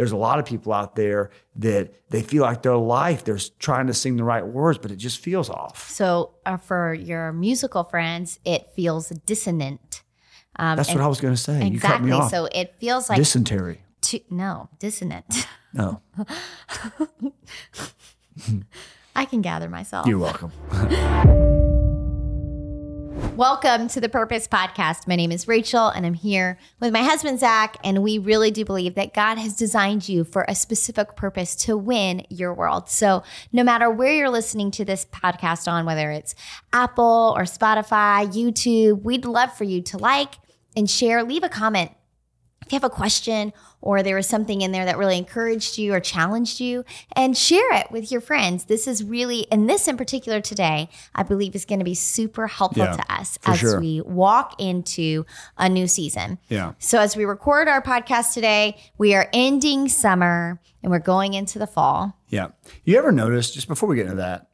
there's a lot of people out there that they feel like their life, they're trying to sing the right words, but it just feels off. So uh, for your musical friends, it feels dissonant. Um, That's what I was going to say. Exactly. So it feels like dysentery. To, no, dissonant. No. I can gather myself. You're welcome. Welcome to the Purpose Podcast. My name is Rachel, and I'm here with my husband, Zac. And we really do believe that God has designed you for a specific purpose to win your world. So, no matter where you're listening to this podcast on, whether it's Apple or Spotify, YouTube, we'd love for you to like and share, leave a comment if you have a question or there was something in there that really encouraged you or challenged you, and share it with your friends. This is really, and this in particular today, I believe is going to be super helpful yeah, to us as sure. we walk into a new season. Yeah. So as we record our podcast today, we are ending summer and we're going into the fall. Yeah. You ever notice, just before we get into that,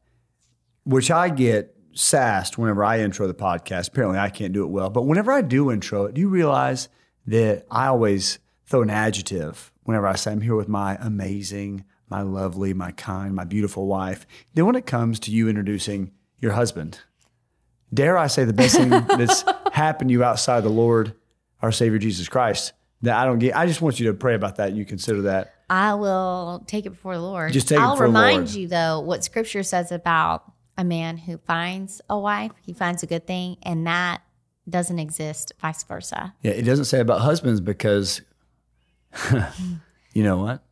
which I get sassed whenever I intro the podcast. Apparently, I can't do it well, but whenever I do intro it, do you realize that I always throw an adjective whenever I say I'm here with my amazing, my lovely, my kind, my beautiful wife. Then when it comes to you introducing your husband, dare I say the best thing that's happened to you outside the Lord, our Savior Jesus Christ, that I don't get. I just want you to pray about that and you consider that. I will take it before the Lord. Just take I'll it before remind you though what scripture says about a man who finds a wife, he finds a good thing, and that doesn't exist vice versa. Yeah, it doesn't say about husbands because you know what?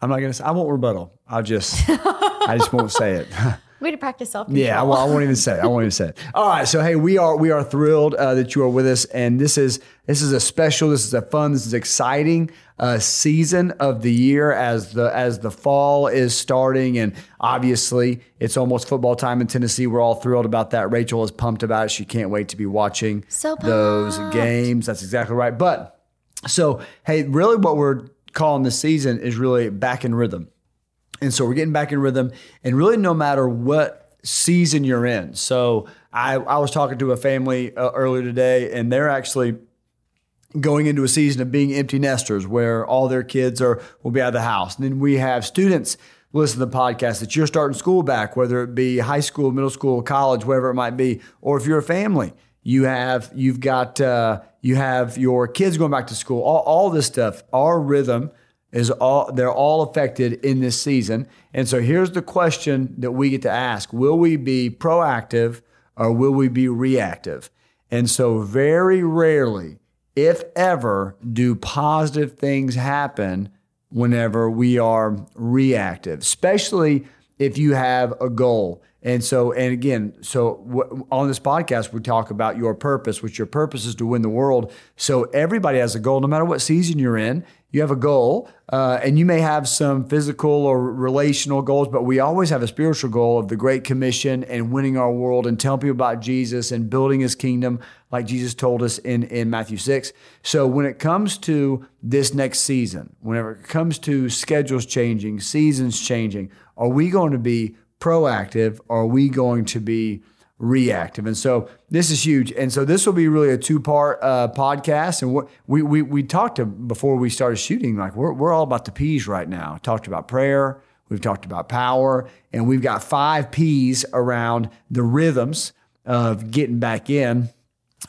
I'm not gonna say I won't rebuttal. I'll just I just won't say it. Way to practice self control. Yeah, I, I, won't even say it. I won't even say it. All right, so hey, we are we are thrilled uh, that you are with us, and this is this is a special, this is a fun, this is exciting uh, season of the year as the as the fall is starting, and obviously it's almost football time in Tennessee. We're all thrilled about that. Rachel is pumped about it. She can't wait to be watching so those games. That's exactly right. But so hey, really, what we're calling this season is really back in rhythm. And so we're getting back in rhythm. And really, no matter what season you're in. So I, I was talking to a family uh, earlier today, and they're actually going into a season of being empty nesters where all their kids are will be out of the house. And then we have students listen to the podcast that you're starting school back, whether it be high school, middle school, college, whatever it might be, or if you're a family, you have you've got uh, you have your kids going back to school. All, all this stuff, our rhythm is all they're all affected in this season. And so here's the question that we get to ask. Will we be proactive or will we be reactive? And so very rarely, if ever, do positive things happen whenever we are reactive, especially if you have a goal. And so, and again, so w- on this podcast, we talk about your purpose, which your purpose is to win the world. So everybody has a goal, no matter what season you're in you have a goal, uh, and you may have some physical or relational goals, but we always have a spiritual goal of the Great Commission and winning our world and telling people about Jesus and building his kingdom, like Jesus told us in, in Matthew 6. So when it comes to this next season, whenever it comes to schedules changing, seasons changing, are we going to be proactive? Are we going to be reactive. And so this is huge. And so this will be really a two part uh, podcast. And what we, we, we talked to before we started shooting, like we're, we're all about the P's right now. Talked about prayer. We've talked about power and we've got five P's around the rhythms of getting back in.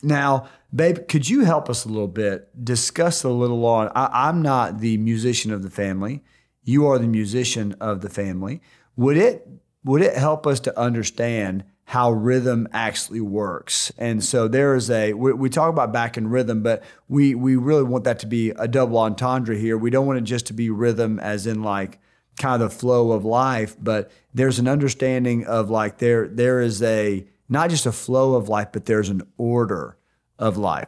Now, babe, could you help us a little bit? Discuss a little on. I, I'm not the musician of the family. You are the musician of the family. Would it would it help us to understand how rhythm actually works. And so there is a we, we, talk about back in rhythm, but we we really want that to be a double entendre here. We don't want it just to be rhythm as in like kind of the flow of life, but there's an understanding of like there there is a not just a flow of life, but there's an order of life.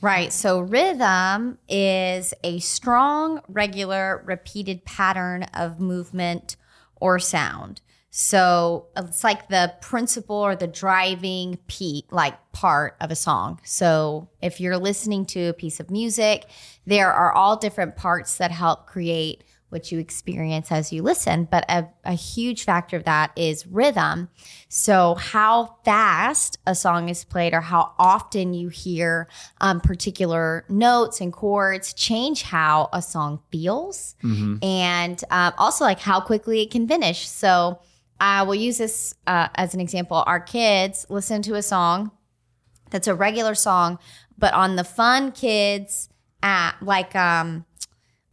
Right. So rhythm is a strong, regular, repeated pattern of movement or sound. So it's like the principle or the driving peak, like part of a song. So if you're listening to a piece of music, there are all different parts that help create what you experience as you listen. But a, a huge factor of that is rhythm. So, how fast a song is played or how often you hear um, particular notes and chords change how a song feels. And um, also, like how quickly it can finish. So, I will use this uh, as an example. Our kids listen to a song that's a regular song, but on the Fun Kids app, like um,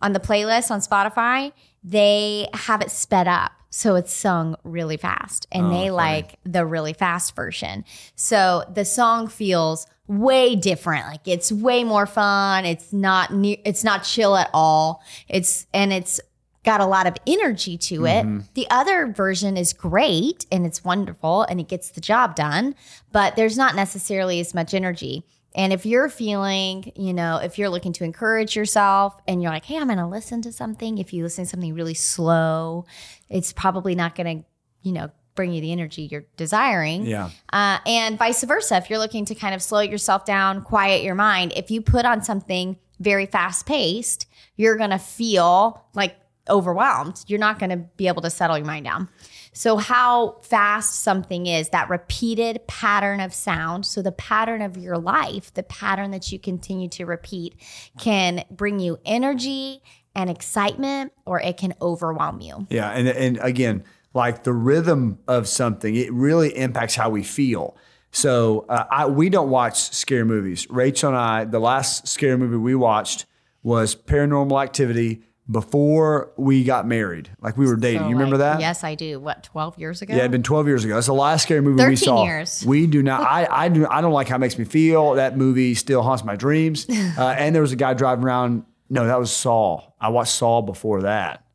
on the playlist on Spotify, they have it sped up. So it's sung really fast and they like the really fast version. So the song feels way different. Like it's way more fun. It's not ne- it's not chill at all. It's and it's got a lot of energy to it. The other version is great and it's wonderful and it gets the job done, but there's not necessarily as much energy. And if you're feeling, you know, if you're looking to encourage yourself and you're like, hey, I'm going to listen to something, if you listen to something really slow, it's probably not going to, you know, bring you the energy you're desiring. Yeah. Uh, and vice versa. If you're looking to kind of slow yourself down, quiet your mind, if you put on something very fast paced, you're going to feel like overwhelmed. You're not going to be able to settle your mind down. So, how fast something is, that repeated pattern of sound, so the pattern of your life, the pattern that you continue to repeat, can bring you energy and excitement, or it can overwhelm you. Yeah, and and again, like the rhythm of something, it really impacts how we feel. So uh, I we don't watch scary movies. Rachel and I, the last scary movie we watched was Paranormal Activity before we got married. Like we were dating. So, you remember like, that? Yes, I do. What, 12 years ago? Yeah, it'd been 12 years ago. That's the last scary movie we 13 saw. years. We do not. I I do. I don't like how it makes me feel. That movie still haunts my dreams. Uh, and there was a guy driving around. No, that was Saw. I watched Saw before that.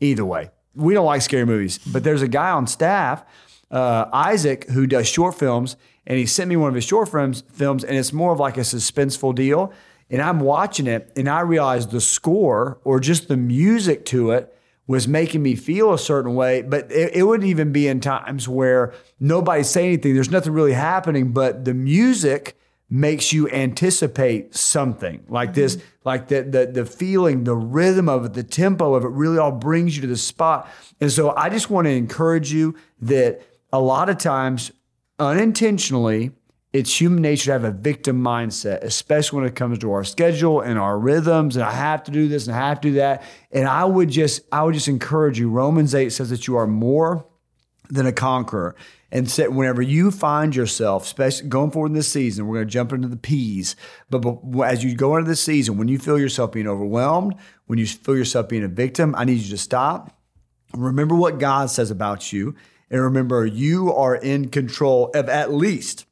Either way, we don't like scary movies. But there's a guy on staff, uh, Isaac, who does short films, and he sent me one of his short films. Films, and it's more of like a suspenseful deal. And I'm watching it, and I realized the score or just the music to it was making me feel a certain way, but it, it would even be in times where nobody's saying anything. There's nothing really happening, but the music makes you anticipate something like this, mm-hmm. like the, the the feeling, the rhythm of it, the tempo of it really all brings you to the spot. And so I just want to encourage you that a lot of times unintentionally it's human nature to have a victim mindset, especially when it comes to our schedule and our rhythms. And I have to do this and I have to do that. And I would just, I would just encourage you. Romans 8 says that you are more than a conqueror. And whenever you find yourself, especially going forward in this season, we're going to jump into the P's. But, but as you go into this season, when you feel yourself being overwhelmed, when you feel yourself being a victim, I need you to stop. Remember what God says about you. And remember, you are in control of at least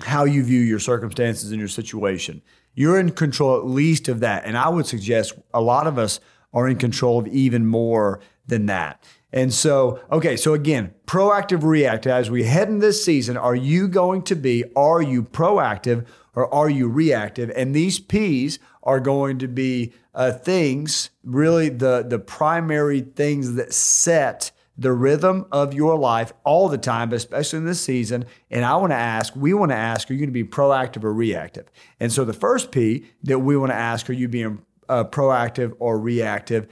how you view your circumstances and your situation. You're in control at least of that. And I would suggest a lot of us are in control of even more than that. And so, okay, so again, proactive, reactive. As we head in this season, are you going to be, are you proactive or are you reactive? And these P's are going to be uh, things, really the, the primary things that set the rhythm of your life all the time, but especially in this season. And I want to ask, we want to ask, are you going to be proactive or reactive? And so the first P that we want to ask, are you being uh, proactive or reactive,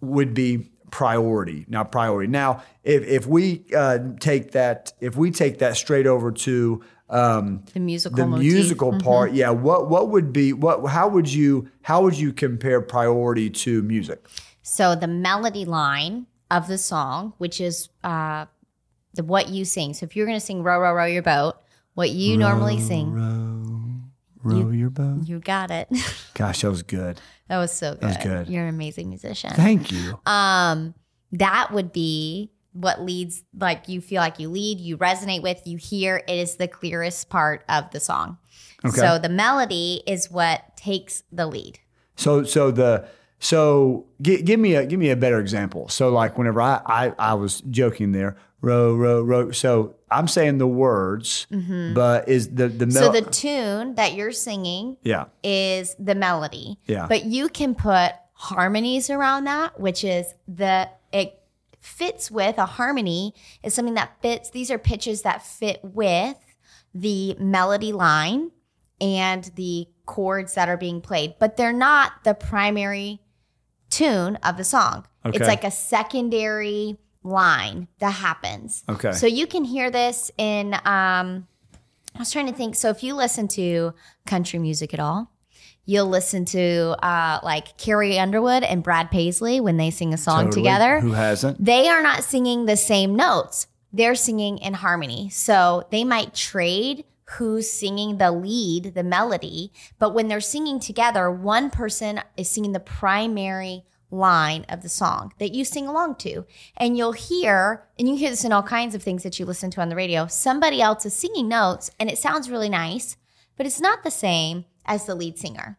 would be priority. Now, priority. Now, if if we uh, take that, if we take that straight over to um, The musical the motif. musical part, yeah, what what would be what? How would you how would you compare priority to music? So the melody line of the song, which is uh, the what you sing. So if you're going to sing "Row, row, row your boat," what you normally sing, Row, row your boat. you got it. Gosh, that was good. that was so good. That was good. You're an amazing musician. Thank you. um, that would be what leads. Like you feel like you lead, you resonate with, you hear. It is the clearest part of the song. Okay. So the melody is what takes the lead. So so the so gi- give me a give me a better example. So like whenever I I, I was joking there, row row row. So I'm saying the words, but is the the Mm-hmm. So the tune that you're singing yeah is the melody. Yeah. But you can put harmonies around that, which is the it fits with a harmony is something that fits. These are pitches that fit with the melody line and the chords that are being played, but they're not the primary tune of the song. Okay. It's like a secondary line that happens. Okay. So you can hear this in um I was trying to think. So if you listen to country music at all, you'll listen to uh like Carrie Underwood and Brad Paisley when they sing a song Totally. together Who hasn't? they are not singing the same notes. They're singing in harmony. So they might trade who's singing the lead, the melody, but when they're singing together, one person is singing the primary line of the song that you sing along to. And you'll hear, and you hear this in all kinds of things that you listen to on the radio, somebody else is singing notes and it sounds really nice, but it's not the same as the lead singer.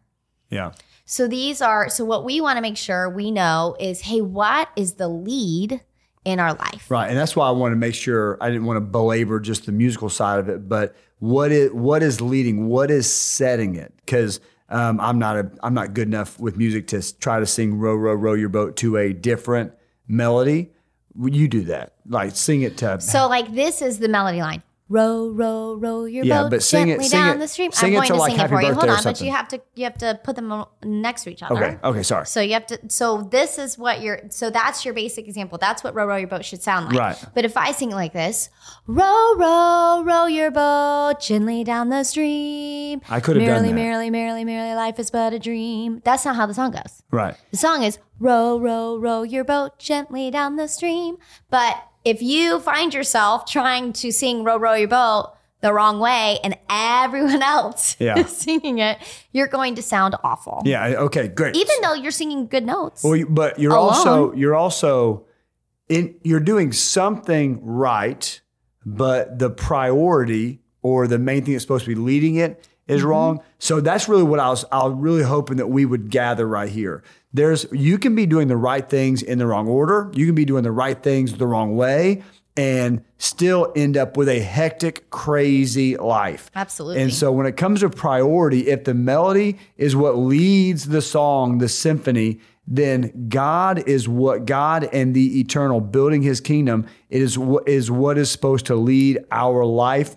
Yeah. So these are so what we want to make sure we know is hey, what is the lead in our life? Right, and that's why I wanted to make sure I didn't want to belabor just the musical side of it, but what is what is leading, what is setting it? Because um, I'm not a I'm not good enough with music to try to sing "Row, row, row your boat" to a different melody. You do that, like sing it to. So like this is the melody line. Row, row, row your Yeah, boat but sing it- gently sing down it- the stream. sing I'm it going to, to like, sing it Happy for you. Hold on, but you have to you have to put them next to each other. okay, okay, sorry. So you have to. So this is what your. So that's your basic example. That's what row row your boat should sound like. Right. But if I sing it like this, row row row your boat gently down the stream. I could have done merrily, that. merrily, merrily, merrily, life is but a dream. That's not how the song goes. Right. The song is row row row your boat gently down the stream. But if you find yourself trying to sing row row your boat the wrong way and everyone else Yeah. is singing it, you're going to sound awful Yeah. Okay. Great. even though you're singing good notes. Well, but you're Alone. also you're also in you're doing something right, but the priority or the main thing that's supposed to be leading it is Mm-hmm. wrong. So that's really what I was I was really hoping that we would gather right here. There's you can be doing the right things in the wrong order. You can be doing the right things the wrong way and still end up with a hectic, crazy life. Absolutely. And so when it comes to priority, if the melody is what leads the song, the symphony, then God is what God and the eternal building his kingdom it is what is what is supposed to lead our life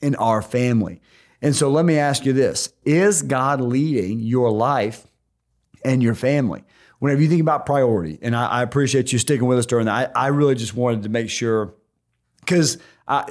and our family. And so let me ask you this, is God leading your life and your family? Whenever you think about priority, and I, I appreciate you sticking with us during that, I, I really just wanted to make sure because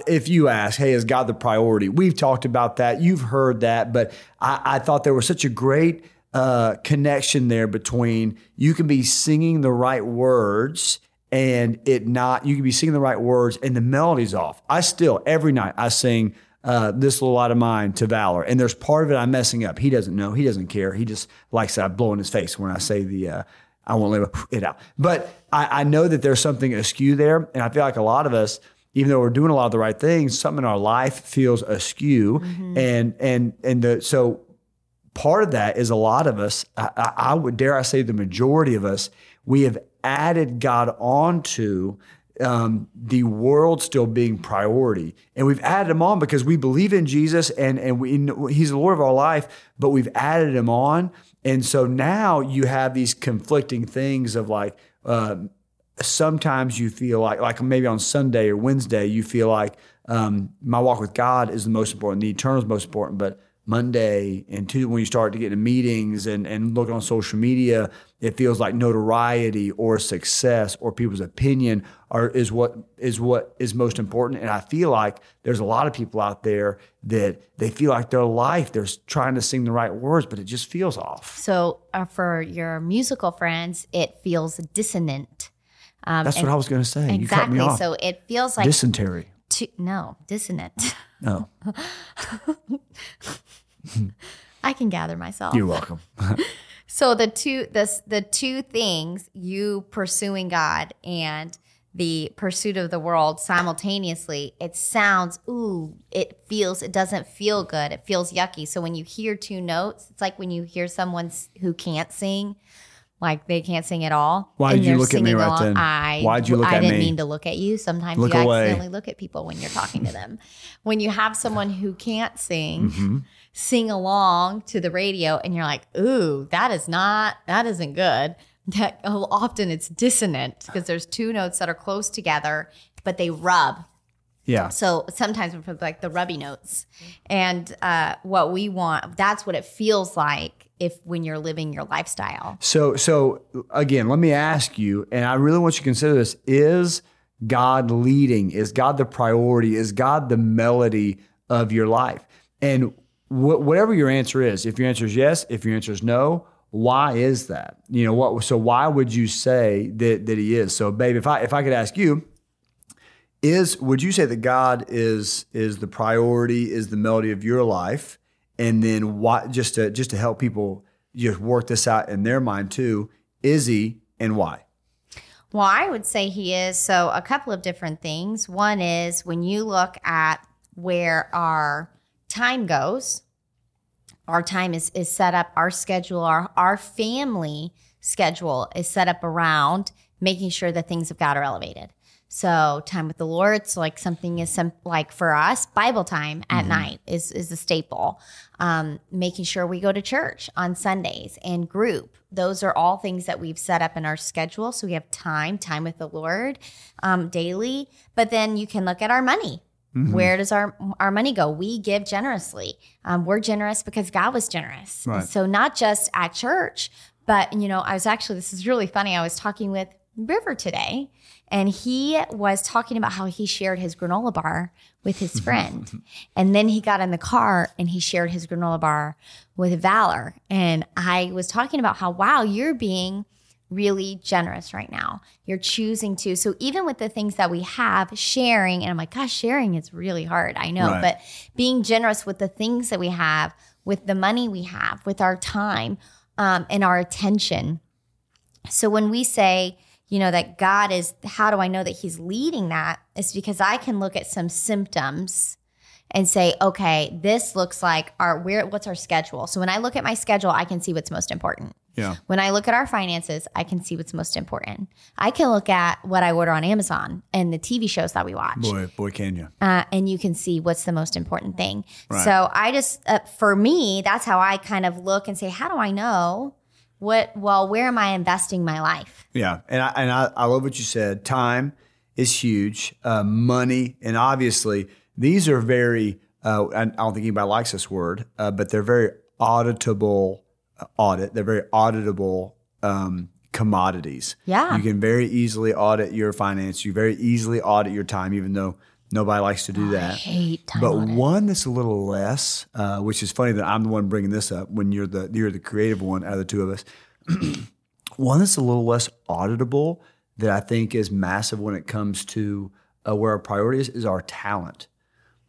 if you ask, hey, is God the priority? We've talked about that. You've heard that. But I, I thought there was such a great uh, connection there between you can be singing the right words and it not, you can be singing the right words and the melody's off. I still, every night, I sing uh, this little light of mine to Valor. And there's part of it I'm messing up. He doesn't know. He doesn't care. He just likes that I blow in his face when I say the, uh, I won't let it out. But I, I know that there's something askew there. And I feel like a lot of us, even though we're doing a lot of the right things, something in our life feels askew. And, and, and the, so part of that is a lot of us, I, I, I would dare I say the majority of us, we have added God onto um, the world still being priority. And we've added him on because we believe in Jesus and, and we, he's the Lord of our life, but we've added him on. And so now you have these conflicting things of like, uh, sometimes you feel like, like maybe on Sunday or Wednesday, you feel like um, my walk with God is the most important, the eternal is most important. But Monday and Tuesday, when you start to get into meetings and, and look on social media, it feels like notoriety or success or people's opinion are is what is what is most important. And I feel like there's a lot of people out there that they feel like their life, they're trying to sing the right words, but it just feels off. so uh, for your musical friends, it feels dissonant. Um, That's what I was going to say. You cut me exactly. off. So it feels like Dysentery. two, no dissonant. No, I can gather myself. you're welcome. So the two this the two things you pursuing God and the pursuit of the world simultaneously, it sounds ooh, it feels it doesn't feel good. It feels yucky. So when you hear two notes, it's like when you hear someone who can't sing, like they can't sing at all. Why did you look at me right along. then? I Why'd you look I at didn't mean to look at you. Sometimes Look you away. accidentally look at people when you're talking to them. When you have someone who can't sing Mm-hmm. Sing along to the radio and you're like, ooh, that is not, that isn't good. That oh, often it's dissonant because there's two notes that are close together, but they rub. Yeah. So sometimes we put like the rubby notes. And uh, what we want, that's what it feels like if when you're living your lifestyle. So, so again, let me ask you, and I really want you to consider this: Is God leading? Is God the priority? Is God the melody of your life? And wh- whatever your answer is, if your answer is yes, if your answer is no, why is that? You know what? So why would you say that that He is? So, babe, if I if I could ask you, is would you say that God is is the priority, is the melody of your life? And then why just to just to help people just work this out in their mind too, is he and why? Well, I would say he is. So, a couple of different things. One is when you look at where our time goes, our time is, is set up, our schedule, our, our family schedule is set up around making sure that things of God are elevated. So time with the Lord, so like something is some like for us, Bible time at mm-hmm. night is is a staple. Um, making sure we go to church on Sundays and group. Those are all things that we've set up in our schedule. So we have time, time with the Lord um, daily. But then you can look at our money. Mm-hmm. Where does our our money go? We give generously. Um, we're generous because God was generous. Right. So not just at church, but you know, I was actually this is really funny. I was talking with River today, and he was talking about how he shared his granola bar with his friend. and then he got in the car and he shared his granola bar with Valor. And I was talking about how, wow, you're being really generous right now. You're choosing to. So even with the things that we have, sharing, and I'm like, gosh, sharing is really hard. I know, right. but being generous with the things that we have, with the money we have, with our time um, and our attention. So when we say, you know, that God is, how do I know that He's leading that? It's because I can look at some symptoms and say, okay, this looks like our where what's our schedule. So when I look at my schedule, I can see what's most important. Yeah. When I look at our finances, I can see what's most important. I can look at what I order on Amazon and the TV shows that we watch. Boy, boy, can you? Uh, and you can see what's the most important thing. Right. So I just, uh, for me, that's how I kind of look and say, how do I know what well where am i investing my life yeah and i and i, I love what you said time is huge uh, money and obviously these are very uh, i don't think anybody likes this word uh, but they're very auditable audit they're very auditable um, commodities yeah you can very easily audit your finance you very easily audit your time even though Nobody likes to do that. I hate time but one that's a little less, uh, which is funny that I'm the one bringing this up when you're the you're the creative one out of the two of us. one that's a little less auditable that I think is massive when it comes to uh, where our priority is is our talent,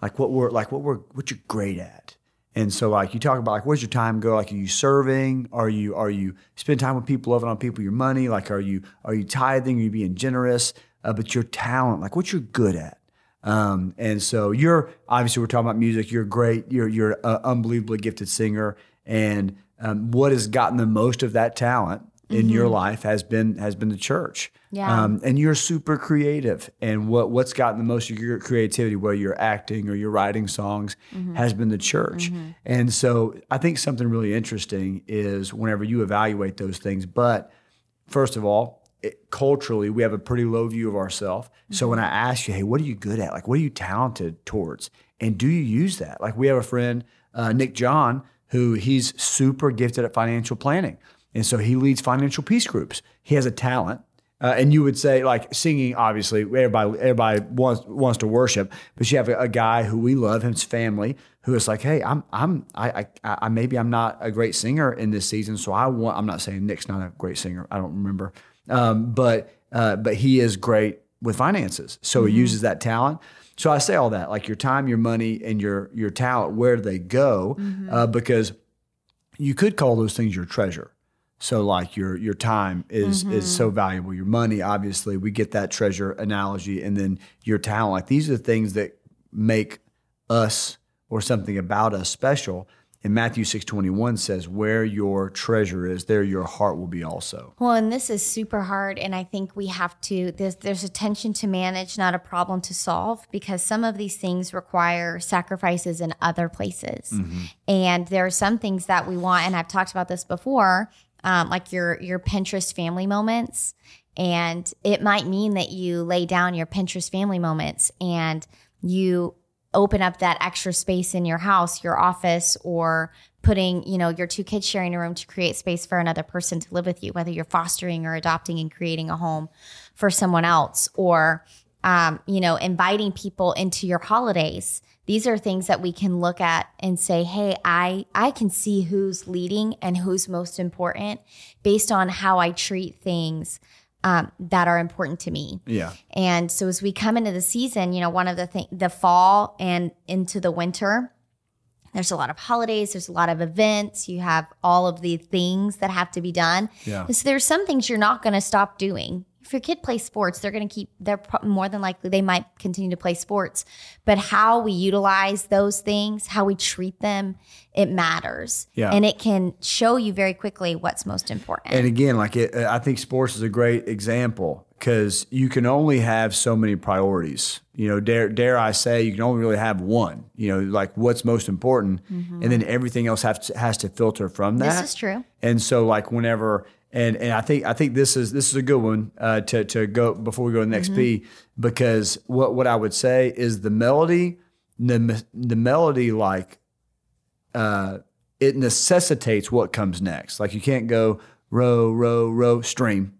like what we're like what we're what you're great at. And so, like you talk about, like where's your time go? Like, are you serving? Are you are you spend time with people, loving on people, your money? Like, are you are you tithing? Are you being generous? Uh, but your talent, like what you're good at um, and so you're obviously we're talking about music. You're great. You're you're an unbelievably gifted singer. And um, what has gotten the most of that talent in mm-hmm. your life has been has been the church. Yeah. Um, and you're super creative. And what what's gotten the most of your creativity, whether you're acting or you're writing songs, mm-hmm. has been the church. Mm-hmm. And so I think something really interesting is whenever you evaluate those things. But first of all, it, culturally we have a pretty low view of ourselves. Mm-hmm. So when I ask you, hey, what are you good at? Like, what are you talented towards? And do you use that? Like, we have a friend, uh, Nick John, who he's super gifted at financial planning. And so he leads financial peace groups. He has a talent. Uh, and you would say, like singing, obviously, everybody everybody wants wants to worship, but you have a, a guy who we love, his family, who is like, hey, I'm I'm I, I, I maybe I'm not a great singer in this season, so I want. I'm not saying Nick's not a great singer. I don't remember um, but uh, but he is great with finances, so mm-hmm. he uses that talent. So I say all that, like your time, your money, and your your talent, where do they go? Mm-hmm. Uh, because you could call those things your treasure. So like your your time is mm-hmm. is so valuable. Your money, obviously, we get that treasure analogy, and then your talent. Like these are the things that make us or something about us special. And Matthew 6:21 says where your treasure is there your heart will be also. Well, and this is super hard and I think we have to there's there's a tension to manage, not a problem to solve because some of these things require sacrifices in other places. Mm-hmm. And there are some things that we want and I've talked about this before, um, like your your Pinterest family moments and it might mean that you lay down your Pinterest family moments and you open up that extra space in your house, your office, or putting, you know, your two kids sharing a room to create space for another person to live with you, whether you're fostering or adopting and creating a home for someone else, or, um, you know, inviting people into your holidays. These are things that we can look at and say, "Hey, I I can see who's leading and who's most important based on how I treat things um, that are important to me." Yeah. And so as we come into the season, you know, one of the thing, the fall and into the winter, there's a lot of holidays, there's a lot of events, you have all of the things that have to be done. Yeah. And so there's some things you're not going to stop doing. If your kid plays sports, they're going to keep, they're more than likely, they might continue to play sports. But how we utilize those things, how we treat them, it matters. Yeah. And it can show you very quickly what's most important. And again, like it, uh, I think sports is a great example because you can only have so many priorities. You know, dare dare I say, you can only really have one. You know, like what's most important, mm-hmm. and then everything else has to, has to filter from that. this is true. And so, like whenever, and and I think I think this is this is a good one uh, to to go before we go to the next P because what what I would say is the melody, the the melody like uh, it necessitates what comes next. Like you can't go row row row stream.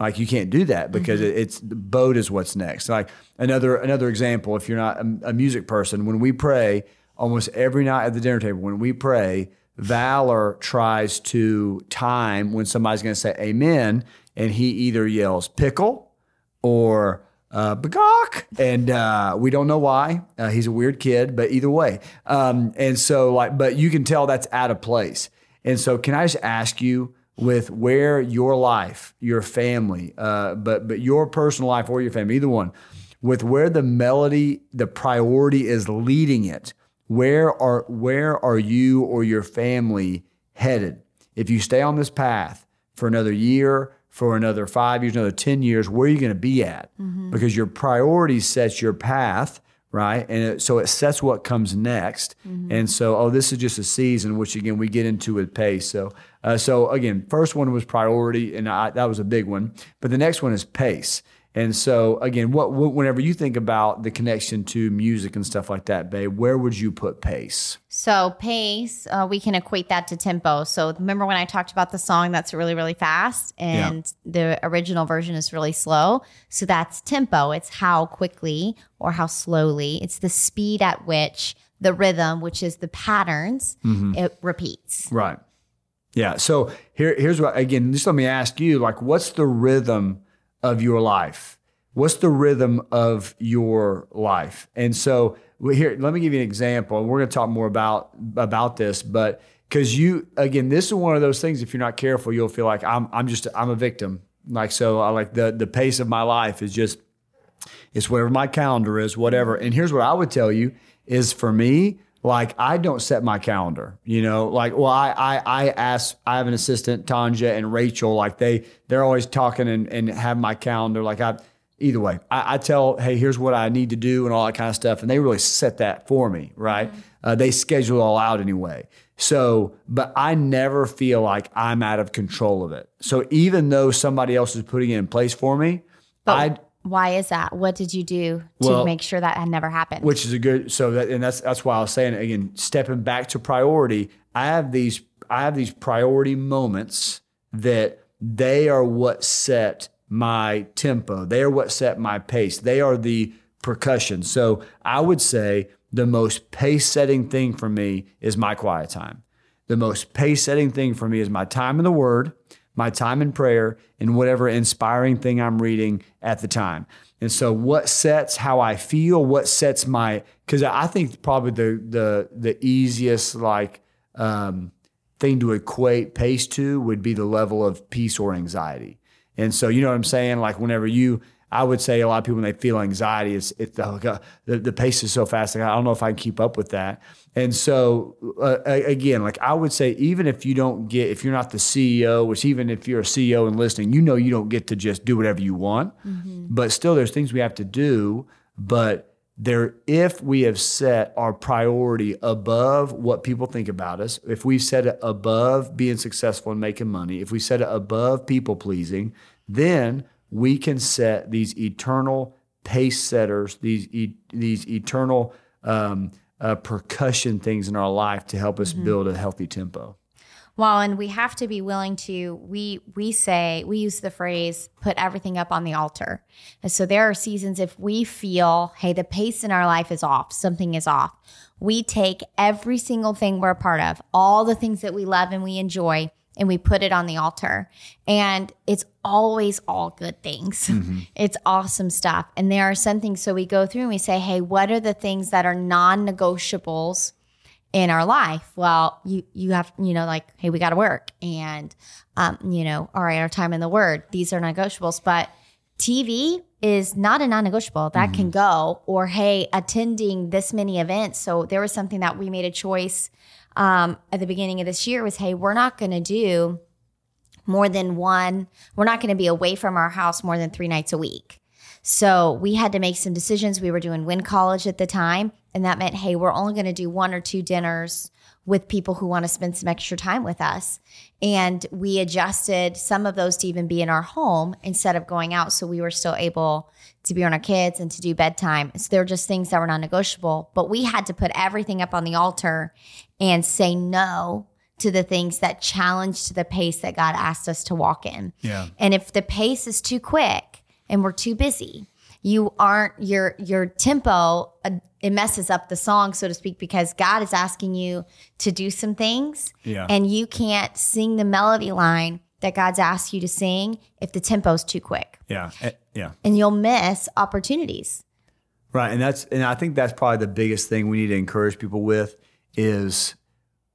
Like you can't do that because it, it's the boat is what's next. Like another another example, if you're not a, a music person, when we pray almost every night at the dinner table, when we pray, Valor tries to time when somebody's going to say Amen, and he either yells pickle or uh, and uh, we don't know why. Uh, he's a weird kid, but either way, um, and so like, but you can tell that's out of place. And so, can I just ask you, with where your life, your family, uh, but but your personal life or your family, either one, with where the melody, the priority is leading it, where are where are you or your family headed? If you stay on this path for another year, for another five years, another 10 years, where are you going to be at? Because your priority sets your path, right? And it, so it sets what comes next. And so, oh, this is just a season, which again, we get into with pace. So, uh, so again, first one was priority, and I, that was a big one. But the next one is pace. And so again, what, whenever you think about the connection to music and stuff like that, babe, where would you put pace? So pace, uh, we can equate that to tempo. So remember when I talked about the song that's really really fast and the original version is really slow. So that's tempo. It's how quickly or how slowly. It's the speed at which the rhythm, which is the patterns, it repeats. Right. Yeah. So here, here's what again. Just let me ask you: like, what's the rhythm of your life? What's the rhythm of your life? And so here, let me give you an example. And we're going to talk more about about this, but because you again, this is one of those things. If you're not careful, you'll feel like I'm I'm just I'm a victim. Like so, I like the the pace of my life is just it's whatever my calendar is, whatever. And here's what I would tell you is for me, like I don't set my calendar, you know, like, well, I, I, I ask, I have an assistant, Tanja and Rachel, like they, they're always talking and, and have my calendar. Like I, either way, I, I tell, Hey, here's what I need to do and all that kind of stuff. And they really set that for me. Right. Uh, they schedule it all out anyway. So, but I never feel like I'm out of control of it. So even though somebody else is putting it in place for me, I, Why is that? What did you do to Well- make sure that had never happened? which is a good so that and that's that's why I was saying again stepping back to priority I have these I have these priority moments that they are what set my tempo. They are what set my pace. They are the percussion. So I would say the most pace setting thing for me is my quiet time. The most pace setting thing for me is my time in the word my time in prayer and whatever inspiring thing I'm reading at the time. And so what sets how I feel, what sets my cuz I think probably the the the easiest like um thing to equate pace to would be the level of peace or anxiety. And so you know what I'm saying like whenever you I would say a lot of people when they feel anxiety, it's it's the the, the pace is so fast. Like I don't know if I can keep up with that. And so uh, again, like I would say, even if you don't get, if you're not the CEO, which even if you're a CEO and listening, you know you don't get to just do whatever you want. But still, there's things we have to do. But there, if we have set our priority above what people think about us, if we set it above being successful and making money, if we set it above people pleasing, then we can set these eternal pace setters, these e- these eternal um, uh, percussion things in our life to help us build a healthy tempo. Well, and we have to be willing to we we say we use the phrase put everything up on the altar. And so there are seasons if we feel, hey, the pace in our life is off, something is off. We take every single thing we're a part of, all the things that we love and we enjoy, and we put it on the altar. And it's always all good things. It's awesome stuff. And there are some things so we go through and we say, hey, what are the things that are non-negotiables? in our life well you you have you know like hey we got to work and um you know all right our time in the word these are negotiables but tv is not a non-negotiable that can go or hey attending this many events so there was something that we made a choice um at the beginning of this year was hey we're not going to do more than one we're not going to be away from our house more than three nights a week so we had to make some decisions. We were doing Win College at the time, and that meant, hey, we're only going to do one or two dinners with people who want to spend some extra time with us. And we adjusted some of those to even be in our home instead of going out. So we were still able to be on our kids and to do bedtime. So they're just things that were non negotiable. But we had to put everything up on the altar and say no to the things that challenged the pace that God asked us to walk in. Yeah. And if the pace is too quick, and we're too busy. You aren't your your tempo. Uh, it messes up the song, so to speak, because God is asking you to do some things, Yeah. and you can't sing the melody line that God's asked you to sing if the tempo's too quick, Yeah. Eh, Yeah. and you'll miss opportunities. Right. And that's and I think that's probably the biggest thing we need to encourage people with is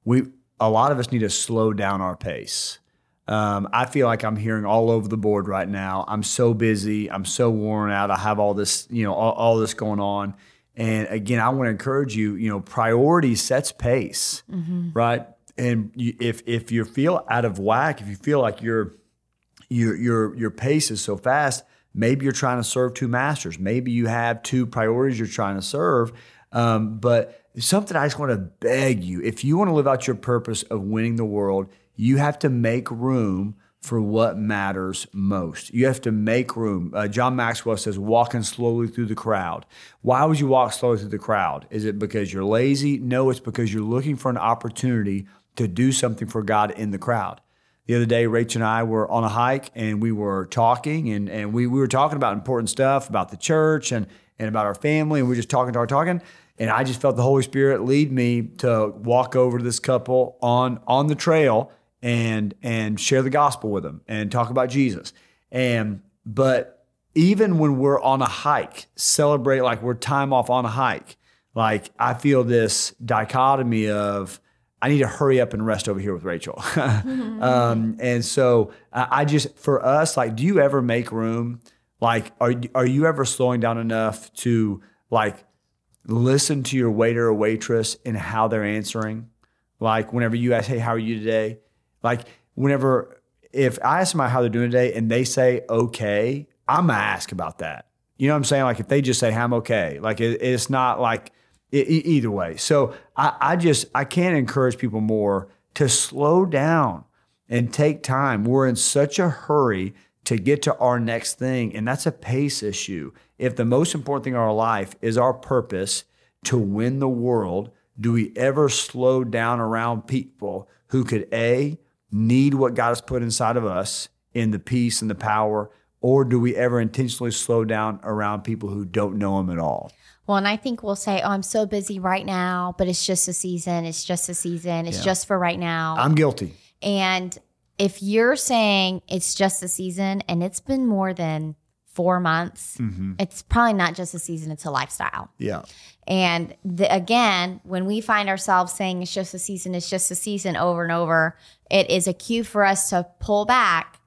we a lot of us need to slow down our pace. Um, I feel like I'm hearing all over the board right now. I'm so busy. I'm so worn out. I have all this, you know, all, all this going on. And again, I want to encourage you. You know, priority sets pace, right? And you, if if you feel out of whack, if you feel like you're your your your pace is so fast. Maybe you're trying to serve two masters. Maybe you have two priorities you're trying to serve. Um, but something I just want to beg you: if you want to live out your purpose of winning the world, you have to make room for what matters most. You have to make room. Uh, John Maxwell says, walking slowly through the crowd. Why would you walk slowly through the crowd? Is it because you're lazy? No, it's because you're looking for an opportunity to do something for God in the crowd. The other day, Rachel and I were on a hike and we were talking and, and we, we were talking about important stuff about the church and, and about our family. And we were just talking, talking, talking. And I just felt the Holy Spirit lead me to walk over to this couple on, on the trail and, and share the gospel with them and talk about Jesus. And, but even when we're on a hike, celebrate like we're time off on a hike, like I feel this dichotomy of, I need to hurry up and rest over here with Rachel. um, and so I just, for us, like, do you ever make room? Like, are, are you ever slowing down enough to like listen to your waiter or waitress and how they're answering? Like, whenever you ask, hey, how are you today? Like, whenever, if I ask somebody how they're doing today and they say okay, I'm gonna ask about that. You know what I'm saying? Like, if they just say, I'm okay, like, it, it's not like, e- either way. So I, I just I can't encourage people more to slow down and take time. We're in such a hurry to get to our next thing, and that's a pace issue. If the most important thing in our life is our purpose to win the world, do we ever slow down around people who could a need what God has put inside of us in the peace and the power, or do we ever intentionally slow down around people who don't know Him at all? Well, and I think we'll say, "Oh, I'm so busy right now, but it's just a season. It's just a season. It's Yeah. just for right now." I'm guilty. And if you're saying it's just a season and it's been more than four months, mm-hmm. it's probably not just a season, it's a lifestyle. Yeah. And the, again, when we find ourselves saying it's just a season, it's just a season over and over, it is a cue for us to pull back,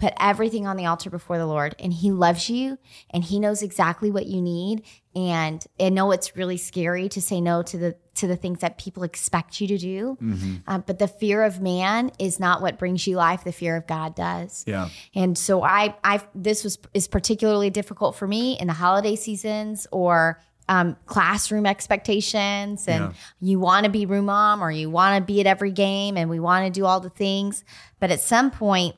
put everything on the altar before the Lord. And He loves you and He knows exactly what you need. And I know it's really scary to say no to the to the things that people expect you to do. Uh, but the fear of man is not what brings you life. The fear of God does. Yeah. And so I, I, this was is particularly difficult for me in the holiday seasons or um, classroom expectations, and Yeah. you want to be room mom or you want to be at every game, and we want to do all the things, but at some point,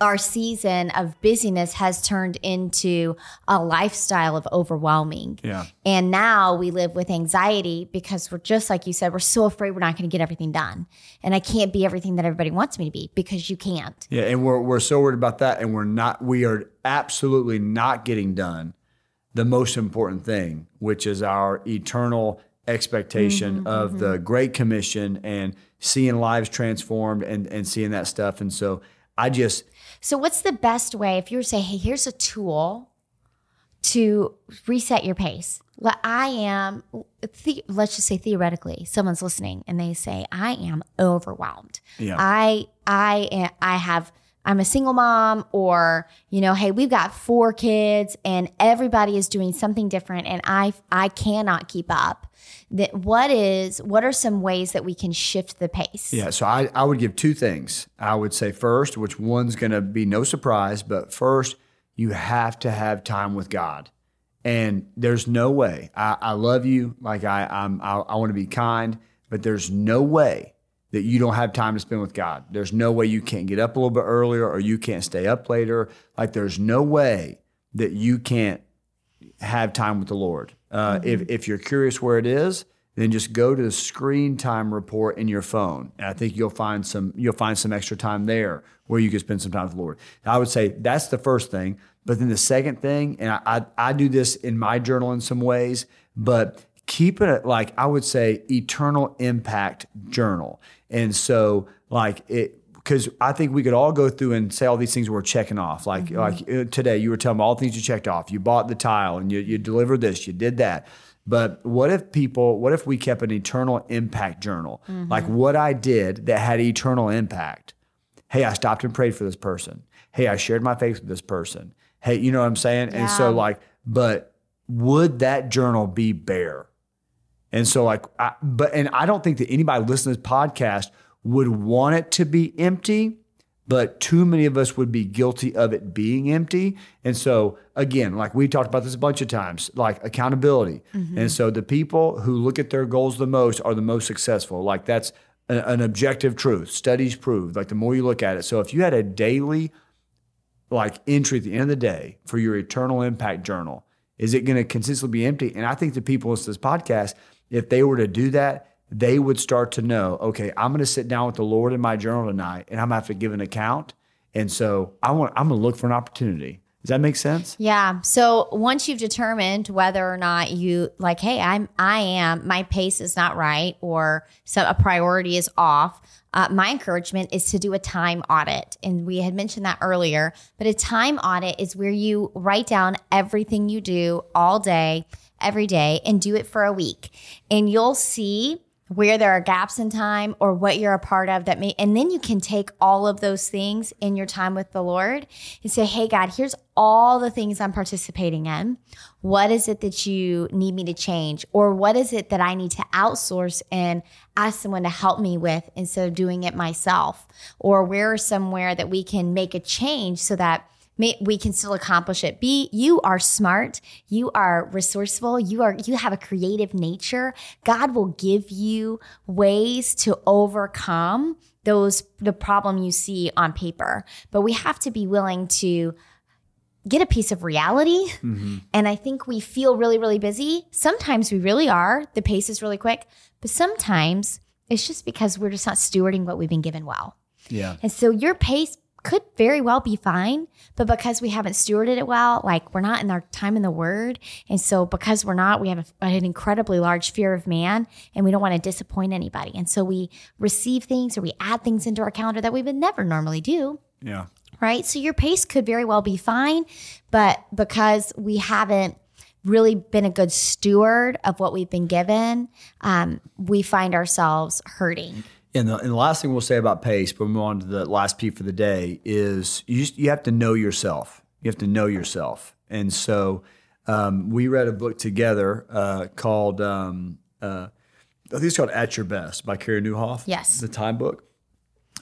our season of busyness has turned into a lifestyle of overwhelming. Yeah. And now we live with anxiety because we're just like you said, we're so afraid we're not going to get everything done. And I can't be everything that everybody wants me to be because you can't. Yeah, and we're we're so worried about that, and we're not. We are absolutely not getting done the most important thing, which is our eternal expectation mm-hmm, of the mm-hmm. Great Commission and seeing lives transformed and and seeing that stuff. And so I just So, what's the best way if you were to say, hey, here's a tool to reset your pace? Well, I am, the, let's just say theoretically, someone's listening and they say, I am overwhelmed. Yeah. I, I, am- I have, I'm a single mom, or you know, hey, we've got four kids, and everybody is doing something different, and I, I cannot keep up. That what is, what are some ways that we can shift the pace? Yeah, so I, I would give two things. I would say first, which one's to be no surprise, but first, you have to have time with God. And there's no way. I, I love you, like I, I'm, I, I want to be kind, but there's no way that you don't have time to spend with God. There's no way you can't get up a little bit earlier or you can't stay up later. Like there's no way that you can't have time with the Lord. Uh, if, if you're curious where it is, then just go to the screen time report in your phone, and I think you'll find some you'll find some extra time there where you can spend some time with the Lord. I would say that's the first thing, but then the second thing, and I I, I do this in my journal in some ways, but keep it like I would say eternal impact journal, and so like it because I think we could all go through and say all these things we're checking off. Like like uh, today, you were telling me all the things you checked off. You bought the tile and you you delivered this, you did that. But what if people? What if we kept an eternal impact journal? Like what I did that had eternal impact. Hey, I stopped and prayed for this person. Hey, I shared my faith with this person. Hey, you know what I'm saying? And so like, but would that journal be bare? And so, like, I, but, and I don't think that anybody listening to this podcast would want it to be empty, but too many of us would be guilty of it being empty. And so, again, like we talked about this a bunch of times, like accountability. Mm-hmm. And so, the people who look at their goals the most are the most successful. Like, that's a- an objective truth. Studies prove, like, the more you look at it. So, if you had a daily, like entry at the end of the day for your eternal impact journal? Is it going to consistently be empty? And I think the people listening to this podcast, if they were to do that, they would start to know, okay, I'm going to sit down with the Lord in my journal tonight and I'm going to have to give an account. And so I want, I'm going to look for an opportunity. Does that make sense? Yeah. So once you've determined whether or not you like, hey, I'm, I am, my pace is not right, or so a priority is off. Uh, my encouragement is to do a time audit, and we had mentioned that earlier. But a time audit is where you write down everything you do all day, every day, and do it for a week, and you'll see where there are gaps in time or what you're a part of that may and then you can take all of those things in your time with the lord and say hey god here's all the things i'm participating in. What is it that you need me to change? Or what is it that i need to outsource and ask someone to help me with instead of doing it myself? Or where somewhere that we can make a change so that may, we can still accomplish it. B, you are smart, you are resourceful, you are you have a creative nature. God will give you ways to overcome those the problem you see on paper. But we have to be willing to get a piece of reality. Mm-hmm. And I think we feel really, really busy. Sometimes we really are. The pace is really quick. But sometimes it's just because we're just not stewarding what we've been given well. Yeah. And so your pace could very well be fine, but because we haven't stewarded it well, like we're not in our time in the word. And so because we're not, we have a, an incredibly large fear of man and we don't want to disappoint anybody. And so we receive things or we add things into our calendar that we would never normally do. Yeah. Right. So your pace could very well be fine, but because we haven't really been a good steward of what we've been given, um, we find ourselves hurting. And the, and the last thing we'll say about pace, but we move on to the last piece for the day, is you just, you have to know yourself. You have to know yourself. And so um, we read a book together uh, called, um, uh, I think it's called At Your Best by Carey Nieuwhof. Yes. The time book.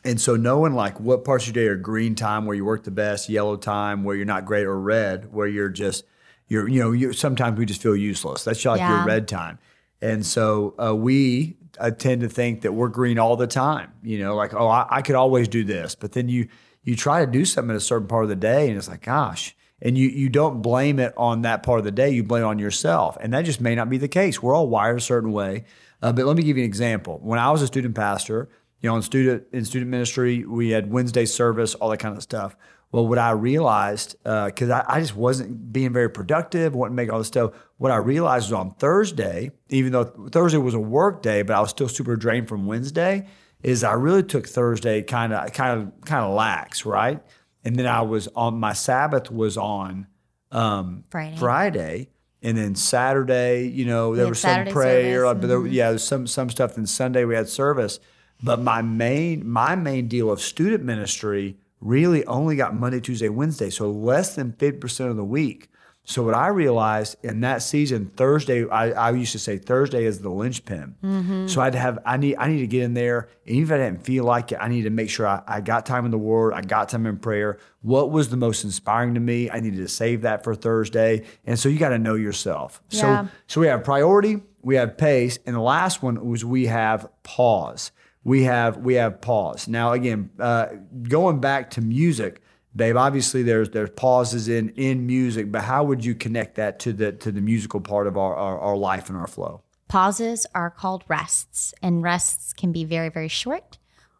And so knowing like what parts of your day are green time where you work the best, yellow time where you're not great, or red where you're just you're you know you sometimes we just feel useless. That's like Yeah. your red time. And so uh, we uh, tend to think that we're green all the time. You know, like oh I, I could always do this, but then you you try to do something at a certain part of the day, and it's like, gosh. And you you don't blame it on that part of the day. You blame it on yourself, and that just may not be the case. We're all wired a certain way. Uh, but let me give you an example. When I was a student pastor, you know, in student in student ministry, we had Wednesday service, all that kind of stuff. Well, what I realized, because uh, I, I, just wasn't being very productive, wasn't making all this stuff. What I realized was on Thursday, even though Thursday was a work day, but I was still super drained from Wednesday, is I really took Thursday kind of, kind of, kind of lax, right? And then I was on my Sabbath was on um, Friday. Friday, and then Saturday, you know, there was some prayer, service. but there, yeah, there's some some stuff. Then Sunday we had service, but my main my main deal of student ministry really only got Monday, Tuesday, Wednesday, so less than 50% of the week. So what I realized in that season, Thursday, I, I used to say Thursday is the linchpin. Mm-hmm. So I'd have I need I need to get in there, and even if I didn't feel like it, I need to make sure I, I got time in the Word, I got time in prayer. What was the most inspiring to me? I needed to save that for Thursday, and so you got to know yourself. Yeah. So so we have priority, we have pace, and the last one was we have pause we have we have pause. Now again, uh, going back to music, babe. Obviously, there's there's pauses in in music, but how would you connect that to the to the musical part of our our, our life and our flow? Pauses are called rests, and rests can be very very short,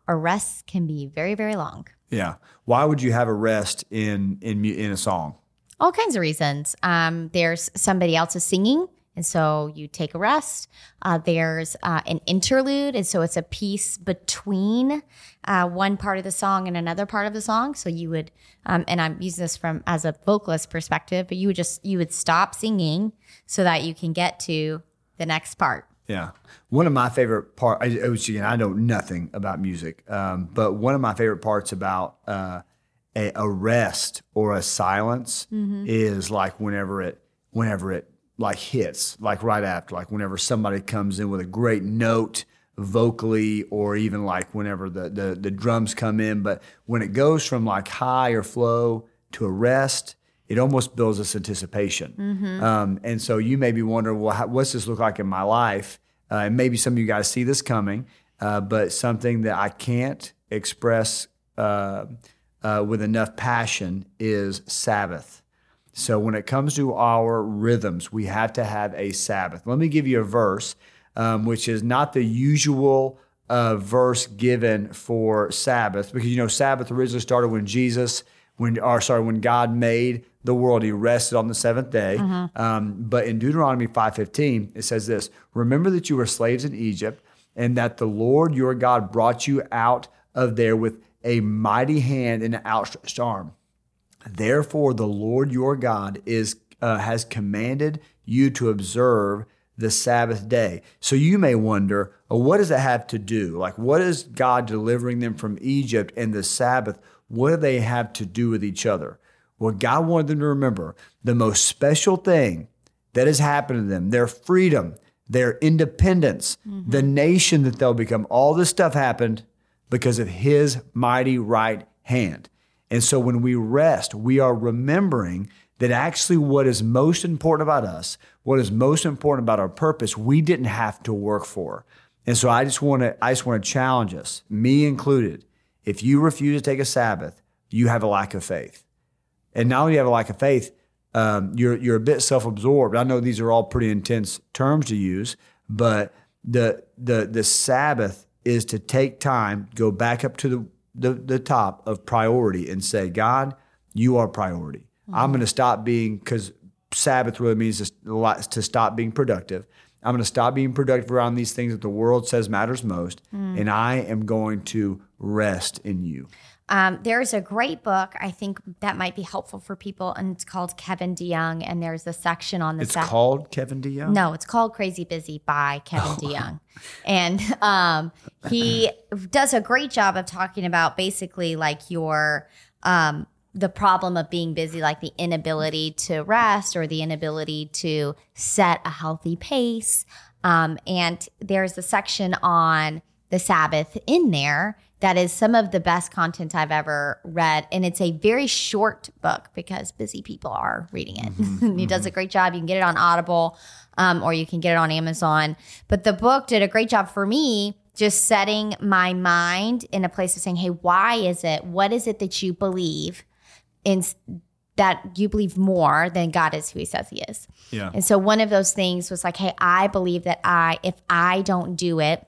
or rests can be very very long. Yeah. Why would you have a rest in in in a song? All kinds of reasons. Um, there's somebody else is singing and so you take a rest. Uh, there's uh, an interlude. And so it's a piece between uh, one part of the song and another part of the song. So you would, um, and I'm using this from as a vocalist perspective, but you would just, you would stop singing so that you can get to the next part. Yeah. One of my favorite part, which again, I know nothing about music, um, but one of my favorite parts about uh, a, a, rest or a silence mm-hmm. is like whenever it, whenever it like hits, like right after, like whenever somebody comes in with a great note vocally, or even like whenever the, the, the drums come in. But when it goes from like high or flow to a rest, it almost builds this anticipation. Mm-hmm. Um, and so you may be wondering, well, how, what's this look like in my life? Uh, and maybe some of you guys see this coming, uh, but something that I can't express uh, uh with enough passion is Sabbath. So when it comes to our rhythms, we have to have a Sabbath. Let me give you a verse, um, which is not the usual uh, verse given for Sabbath, because you know Sabbath originally started when Jesus, when or sorry, when God made the world, He rested on the seventh day. Mm-hmm. Um, but in Deuteronomy five fifteen, it says this: Remember that you were slaves in Egypt, and that the Lord your God brought you out of there with a mighty hand and an outstretched arm. Therefore, the Lord your God is uh, has commanded you to observe the Sabbath day. So you may wonder, well, what does that have to do? Like, what is God delivering them from Egypt and the Sabbath? What do they have to do with each other? Well, God wanted them to remember the most special thing that has happened to them, their freedom, their independence, mm-hmm. the nation that they'll become. All this stuff happened because of His mighty right hand. And so when we rest, we are remembering that actually what is most important about us, what is most important about our purpose, we didn't have to work for. And so I just want to I just want to challenge us, me included. If you refuse to take a Sabbath, you have a lack of faith. And not only have a lack of faith, um, you're you're a bit self-absorbed. I know these are all pretty intense terms to use, but the the the Sabbath is to take time, go back up to the the, the top of priority and say, God, you are priority. Mm-hmm. I'm going to stop being, because Sabbath really means to, to stop being productive. I'm going to stop being productive around these things that the world says matters most, mm. and I am going to rest in you. Um, there's a great book I think that might be helpful for people, and it's called Kevin DeYoung. And there's a section on the. It's called Kevin DeYoung. No, it's called Crazy Busy by Kevin oh. DeYoung, and um, he does a great job of talking about basically like your um, the problem of being busy, like the inability to rest or the inability to set a healthy pace. Um, and there's a section on the Sabbath in there that is some of the best content I've ever read. And it's a very short book because busy people are reading it. Mm-hmm. he does a great job. You can get it on Audible um, or you can get it on Amazon. But the book did a great job for me just setting my mind in a place of saying, hey, why is it? What is it that you believe in that you believe more than God is who he says he is? Yeah. And so one of those things was like, hey, I believe that I, if I don't do it,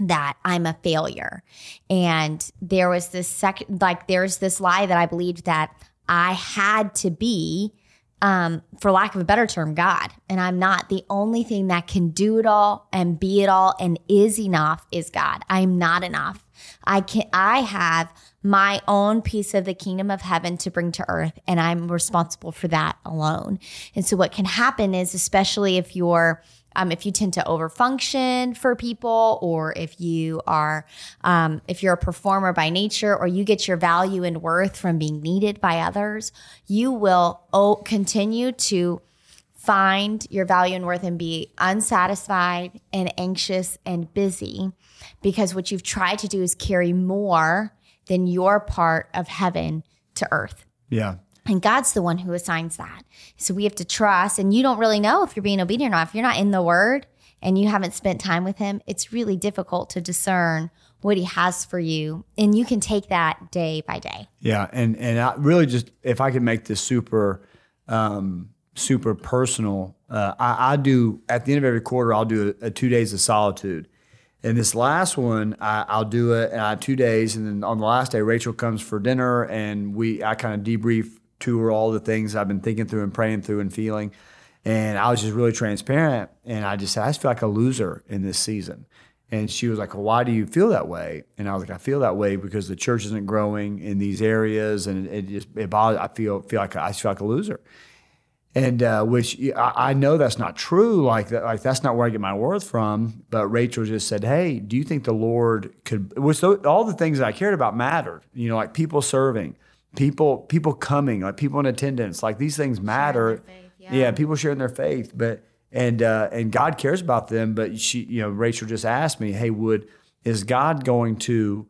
that I'm a failure. And there was this second, like, there's this lie that I believed that I had to be um, for lack of a better term, God. And I'm not. The only thing that can do it all and be it all and is enough is God. I'm not enough. I can I have my own piece of the kingdom of heaven to bring to earth, and I'm responsible for that alone. And so what can happen is, especially if you're um, if you tend to overfunction for people, or if you are, um, if you're a performer by nature, or you get your value and worth from being needed by others, you will oh, continue to find your value and worth and be unsatisfied and anxious and busy because what you've tried to do is carry more than your part of heaven to earth. Yeah. And God's the one who assigns that. So we have to trust. And you don't really know if you're being obedient or not. If you're not in the word and you haven't spent time with him, it's really difficult to discern what he has for you. And you can take that day by day. Yeah. And and I really just if I could make this super um super personal, uh, I, I do at the end of every quarter I'll do a, a two days of solitude. And this last one, I, will do it uh, two days, and then on the last day, Rachel comes for dinner, and we I kind of debrief to her all the things I've been thinking through and praying through and feeling. And I was just really transparent. And I just said, I just feel like a loser in this season. And she was like, well, why do you feel that way? And I was like, I feel that way because the church isn't growing in these areas. And it just, it bothers, I feel, feel like, I feel like a loser. And uh, which I, I know that's not true. Like that, like that's not where I get my worth from. But Rachel just said, "Hey, do you think the Lord could?" Which all the things that I cared about mattered. You know, like people serving, people people coming, like people in attendance, like these things matter. Faith, yeah. yeah. people sharing their faith, but and uh, and God cares about them. But she, you know, Rachel just asked me, "Hey, would is God going to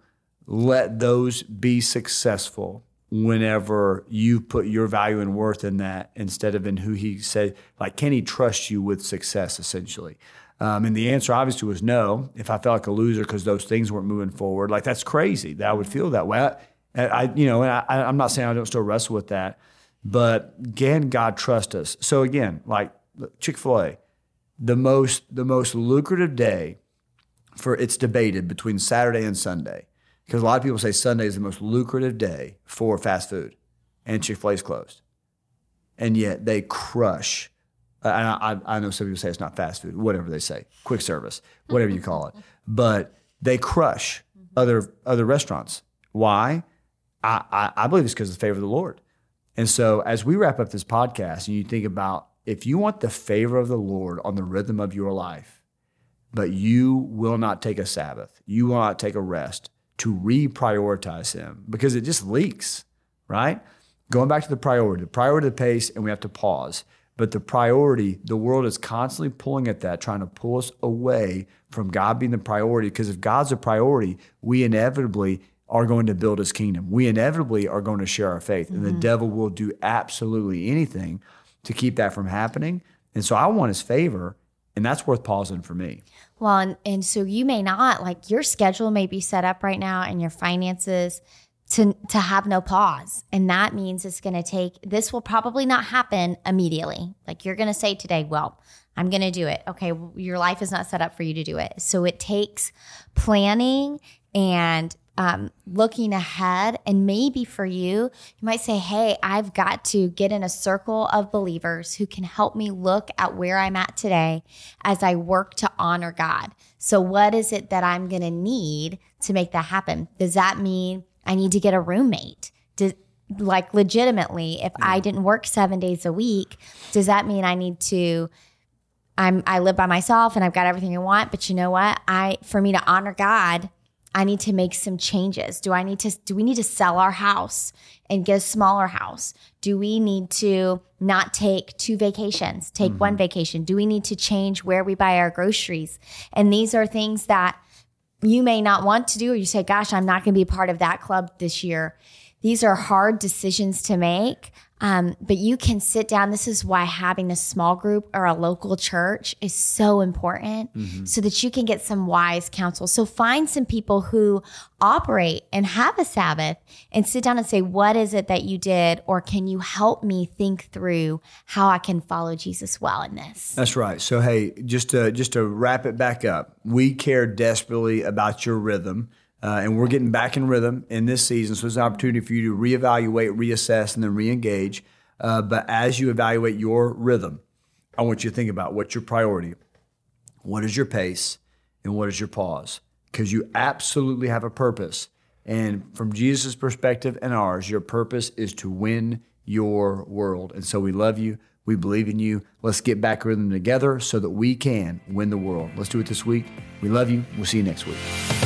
let those be successful?" whenever you put your value and worth in that instead of in who he said like can he trust you with success essentially um, and the answer obviously was no if i felt like a loser because those things weren't moving forward like that's crazy that i would feel that way I, you know, and I, I'm not saying I don't still wrestle with that, but can God trust us? So again, like Chick Fil A, the most the most lucrative day for it's debated between Saturday and Sunday because a lot of people say Sunday is the most lucrative day for fast food, and Chick Fil A is closed, and yet they crush. I, I, I know some people say it's not fast food, whatever they say, quick service, whatever you call it, but they crush mm-hmm. other other restaurants. Why? I, I, I believe it's because of the favor of the Lord. And so as we wrap up this podcast and you think about if you want the favor of the Lord on the rhythm of your life, but you will not take a Sabbath, you will not take a rest to reprioritize Him because it just leaks, right? Going back to the priority, the priority of the pace, and we have to pause. But the priority, the world is constantly pulling at that, trying to pull us away from God being the priority. Because if God's a priority, we inevitably are going to build his kingdom. We inevitably are going to share our faith, and mm-hmm. the devil will do absolutely anything to keep that from happening. And so I want his favor, and that's worth pausing for me. Well, and, and so you may not like your schedule may be set up right now and your finances to to have no pause. And that means it's going to take this will probably not happen immediately. Like you're going to say today, well, I'm going to do it. Okay, your life is not set up for you to do it. So it takes planning and um, looking ahead. And maybe for you, you might say, Hey, I've got to get in a circle of believers who can help me look at where I'm at today as I work to honor God. So, what is it that I'm going to need to make that happen? Does that mean I need to get a roommate? Does, like, legitimately, if I didn't work seven days a week, does that mean I need to? I'm I live by myself and I've got everything I want, but you know what? I for me to honor God, I need to make some changes. Do I need to do we need to sell our house and get a smaller house? Do we need to not take two vacations, take mm-hmm. one vacation? Do we need to change where we buy our groceries? And these are things that you may not want to do or you say, "Gosh, I'm not going to be part of that club this year." These are hard decisions to make. Um, but you can sit down. This is why having a small group or a local church is so important Mm-hmm. so that you can get some wise counsel. So find some people who operate and have a Sabbath and sit down and say, What is it that you did? Or can you help me think through how I can follow Jesus well in this? That's right. So hey, just to just to wrap it back up, we care desperately about your rhythm, uh, and we're getting back in rhythm in this season. So it's an opportunity for you to reevaluate, reassess, and then reengage. Uh, but as you evaluate your rhythm, I want you to think about what's your priority, what is your pace, and what is your pause, because you absolutely have a purpose. And from Jesus' perspective and ours, your purpose is to win your world. And so we love you. We believe in you. Let's get back rhythm together so that we can win the world. Let's do it this week. We love you. We'll see you next week.